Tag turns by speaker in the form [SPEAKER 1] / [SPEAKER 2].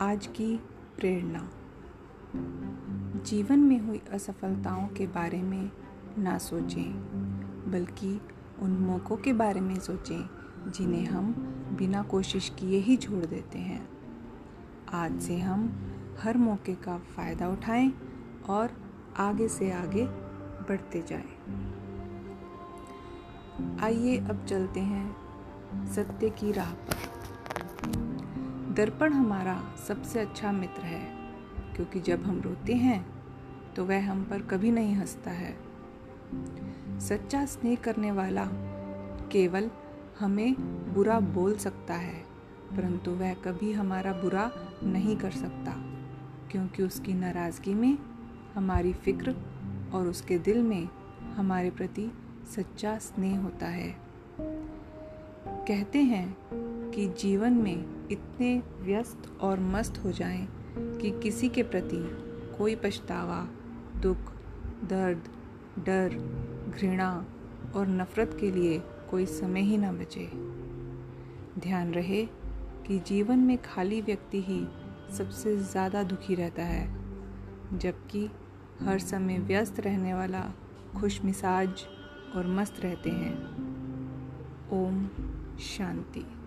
[SPEAKER 1] आज की प्रेरणा। जीवन में हुई असफलताओं के बारे में ना सोचें, बल्कि उन मौक़ों के बारे में सोचें, जिन्हें हम बिना कोशिश किए ही छोड़ देते हैं। आज से हम हर मौके का फ़ायदा उठाएँ और आगे से आगे बढ़ते जाएँ। आइए अब चलते हैं सत्य की राह पर। दर्पण हमारा सबसे अच्छा मित्र है, क्योंकि जब हम रोते हैं तो वह हम पर कभी नहीं हंसता है। सच्चा स्नेह करने वाला केवल हमें बुरा बोल सकता है, परंतु वह कभी हमारा बुरा नहीं कर सकता, क्योंकि उसकी नाराज़गी में हमारी फ़िक्र और उसके दिल में हमारे प्रति सच्चा स्नेह होता है। कहते हैं कि जीवन में इतने व्यस्त और मस्त हो जाएँ कि किसी के प्रति कोई पछतावा, दुख, दर्द, डर, घृणा और नफ़रत के लिए कोई समय ही ना बचे। ध्यान रहे कि जीवन में खाली व्यक्ति ही सबसे ज़्यादा दुखी रहता है, जबकि हर समय व्यस्त रहने वाला खुश मिजाज और मस्त रहते हैं। ओम शांति।